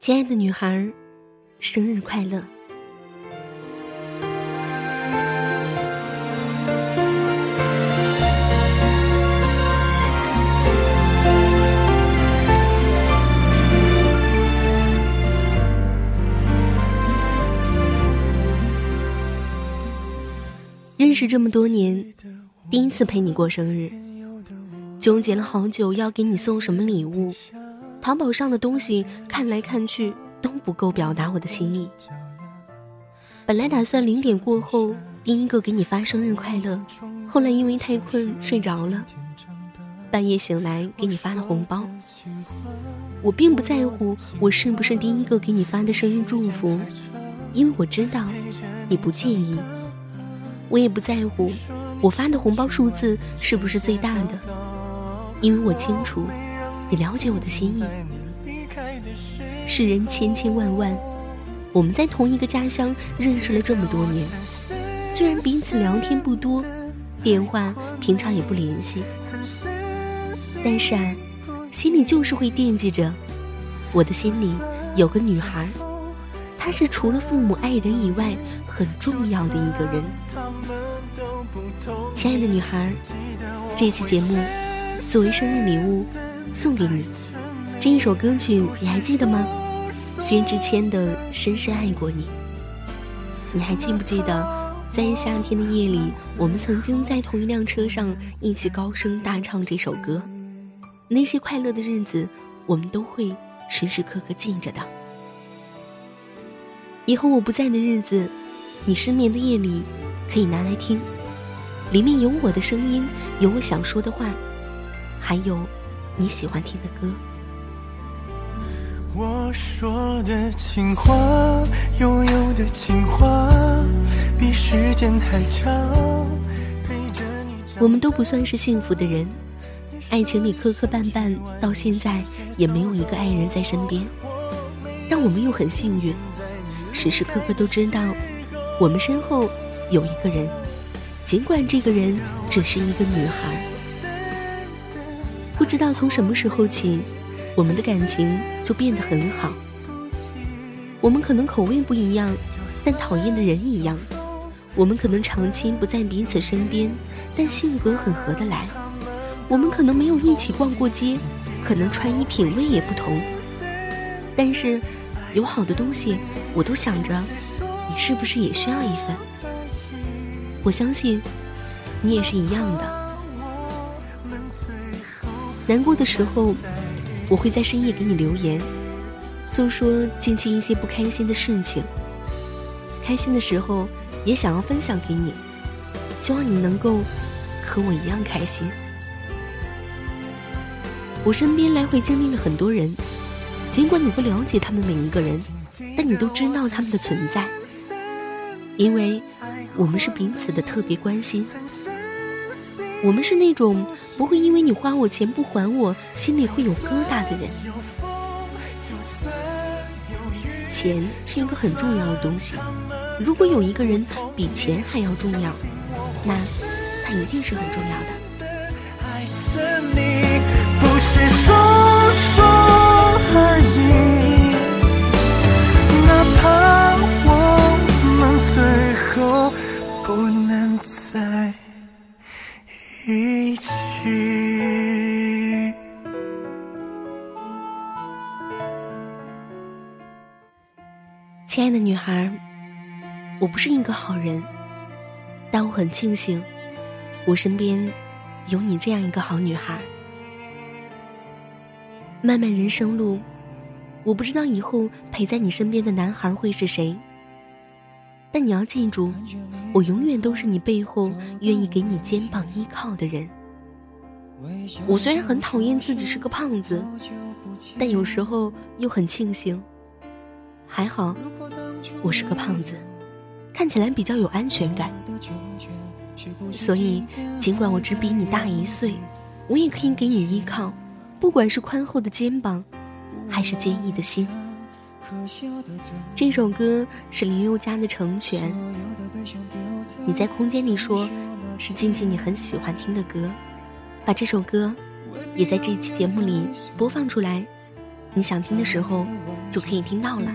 亲爱的女孩，生日快乐！认识这么多年，第一次陪你过生日，纠结了好久要给你送什么礼物。淘宝上的东西看来看去都不够表达我的心意。本来打算零点过后第一个给你发生日快乐，后来因为太困睡着了，半夜醒来给你发了红包。我并不在乎我是不是第一个给你发的生日祝福，因为我知道你不介意。我也不在乎我发的红包数字是不是最大的，因为我清楚。你了解我的心意。世人千千万万，我们在同一个家乡认识了这么多年，虽然彼此聊天不多，电话平常也不联系，但是啊，心里就是会惦记着。我的心里有个女孩，她是除了父母爱人以外很重要的一个人。亲爱的女孩，这期节目作为生日礼物。送给你这一首歌曲，你还记得吗？薛之谦的《深深爱过你》。你还记不记得，在夏天的夜里，我们曾经在同一辆车上一起高声大唱这首歌？那些快乐的日子，我们都会时时刻刻记着的。以后我不在的日子，你失眠的夜里，可以拿来听，里面有我的声音，有我想说的话，还有。你喜欢听的歌。我说的情话，悠悠的情话，比时间还长。我们都不算是幸福的人，爱情里磕磕绊绊，到现在也没有一个爱人在身边。但我们又很幸运，时时刻刻都知道，我们身后有一个人，尽管这个人只是一个女孩。不知道从什么时候起，我们的感情就变得很好。我们可能口味不一样，但讨厌的人一样。我们可能长期不在彼此身边，但性格很合得来。我们可能没有一起逛过街，可能穿衣品味也不同。但是，有好的东西，我都想着，你是不是也需要一份？我相信，你也是一样的。难过的时候，我会在深夜给你留言，诉说近期一些不开心的事情。开心的时候，也想要分享给你，希望你能够和我一样开心。我身边来回经历了很多人，尽管你不了解他们每一个人，但你都知道他们的存在，因为我们是彼此的特别关心。我们是那种不会因为你花我钱不还我，心里会有疙瘩的人。钱是一个很重要的东西，如果有一个人比钱还要重要，那他一定是很重要的。爱着你不是说孩，我不是一个好人，但我很庆幸，我身边有你这样一个好女孩。漫漫人生路，我不知道以后陪在你身边的男孩会是谁。但你要记住，我永远都是你背后愿意给你肩膀依靠的人。我虽然很讨厌自己是个胖子，但有时候又很庆幸，还好我是个胖子，看起来比较有安全感。所以，尽管我只比你大一岁，我也可以给你依靠，不管是宽厚的肩膀，还是坚毅的心。这首歌是林宥嘉的《成全》，你在空间里说，是静静你很喜欢听的歌，把这首歌也在这期节目里播放出来，你想听的时候就可以听到了。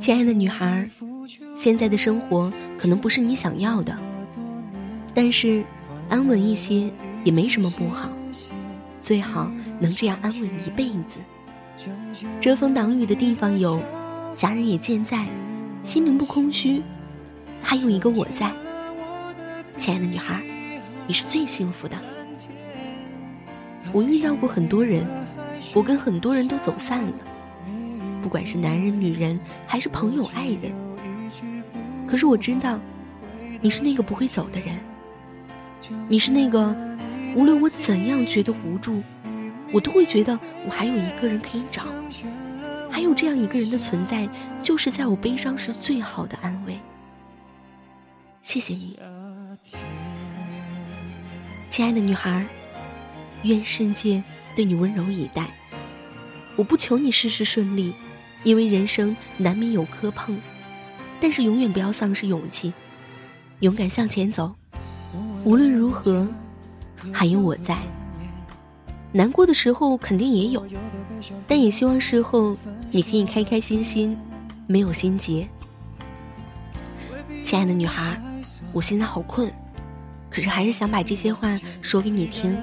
亲爱的女孩，现在的生活可能不是你想要的，但是安稳一些也没什么不好，最好能这样安稳一辈子。遮风挡雨的地方有，家人也健在，心灵不空虚，还有一个我在。亲爱的女孩，你是最幸福的。我遇到过很多人，我跟很多人都走散了，不管是男人、女人，还是朋友、爱人。可是我知道，你是那个不会走的人，你是那个无论我怎样觉得无助。我都会觉得我还有一个人可以找，还有这样一个人的存在，就是在我悲伤时最好的安慰。谢谢你，亲爱的女孩，愿世界对你温柔以待。我不求你事事顺利，因为人生难免有磕碰，但是永远不要丧失勇气，勇敢向前走。无论如何，还有我在。难过的时候肯定也有，但也希望事后你可以开开心心，没有心结。亲爱的女孩，我现在好困，可是还是想把这些话说给你听。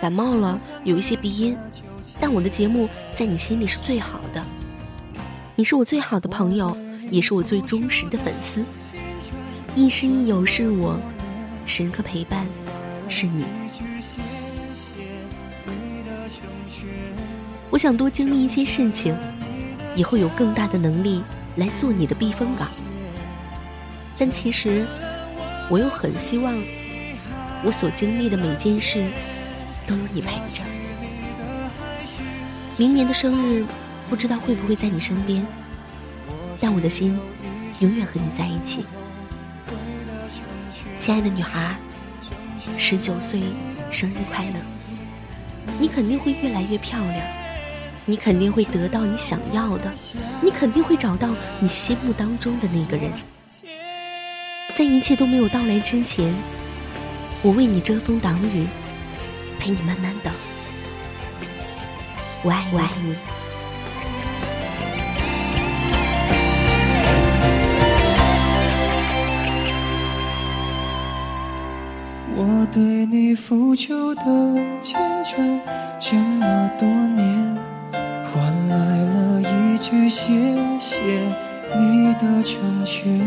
感冒了，有一些鼻音，但我的节目在你心里是最好的。你是我最好的朋友，也是我最忠实的粉丝。亦师亦友是我，时刻陪伴是你。我想多经历一些事情，以后有更大的能力来做你的避风港。但其实，我又很希望，我所经历的每件事都有你陪着。明年的生日，不知道会不会在你身边，但我的心永远和你在一起。亲爱的女孩，十九岁生日快乐！你肯定会越来越漂亮。你肯定会得到你想要的，你肯定会找到你心目当中的那个人。在一切都没有到来之前，我为你遮风挡雨，陪你慢慢等。我爱我爱你。我对你付出的青春，这么多年。换来了一句谢谢你的成全，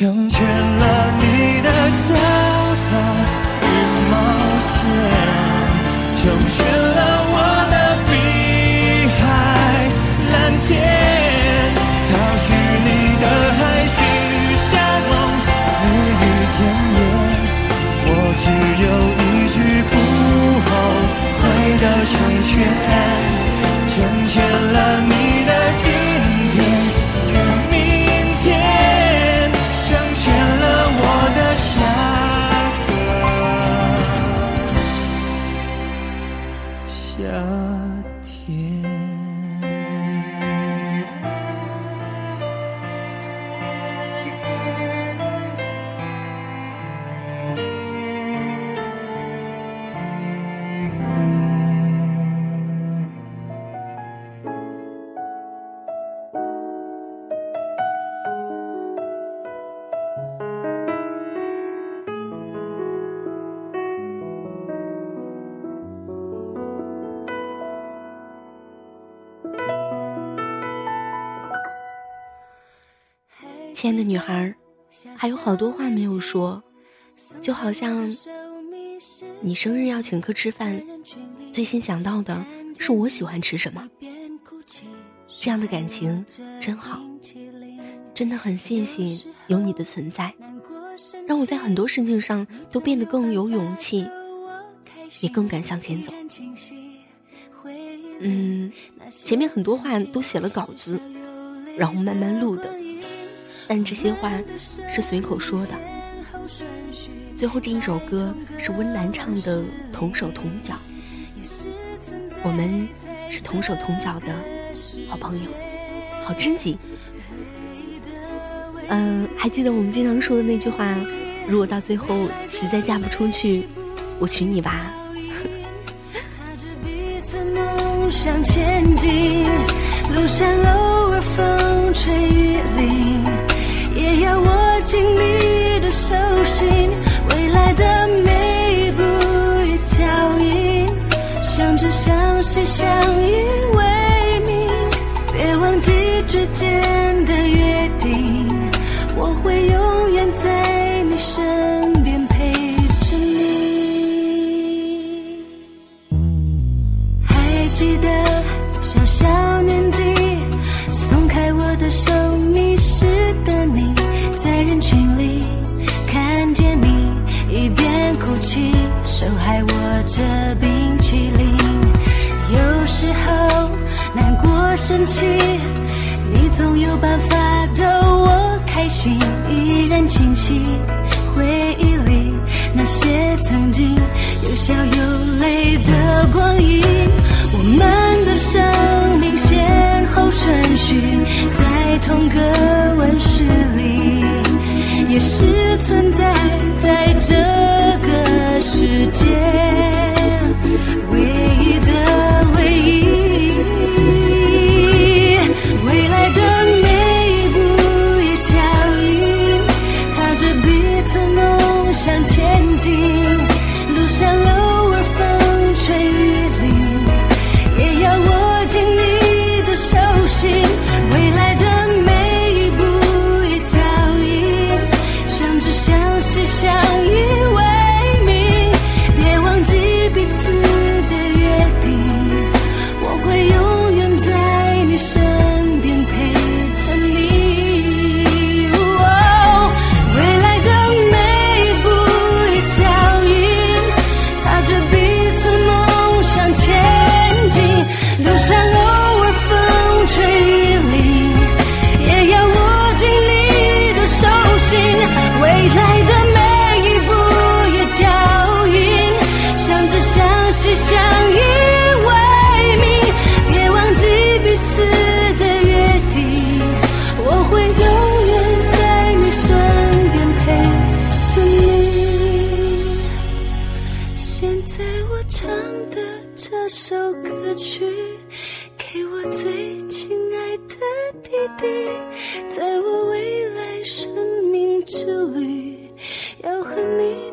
成全了你的潇洒与冒险，成全了夏天。亲爱的女孩，还有好多话没有说，就好像你生日要请客吃饭，最先想到的是我喜欢吃什么。这样的感情真好，真的很谢谢有你的存在，让我在很多事情上都变得更有勇气，也更敢向前走。嗯，前面很多话都写了稿子，然后慢慢录的。但这些话是随口说的。最后这一首歌是温岚唱的《同手同脚》，我们是同手同脚的好朋友、好知己。嗯，还记得我们经常说的那句话：如果到最后实在嫁不出去，我娶你吧。向前进，路上偶尔风吹雨淋，是相依为命。别忘记之间的约定，我会永远在你身边陪着你。还记得小小年纪，松开我的手，迷失的你，在人群里看见你，一边哭泣，手还握着冰。时候难过生气，你总有办法逗我开心，依然清晰回忆里那些曾经有笑有泪的光阴。我们的生命先后顺序在同个温室里，也是存在。在我未来生命之旅要和你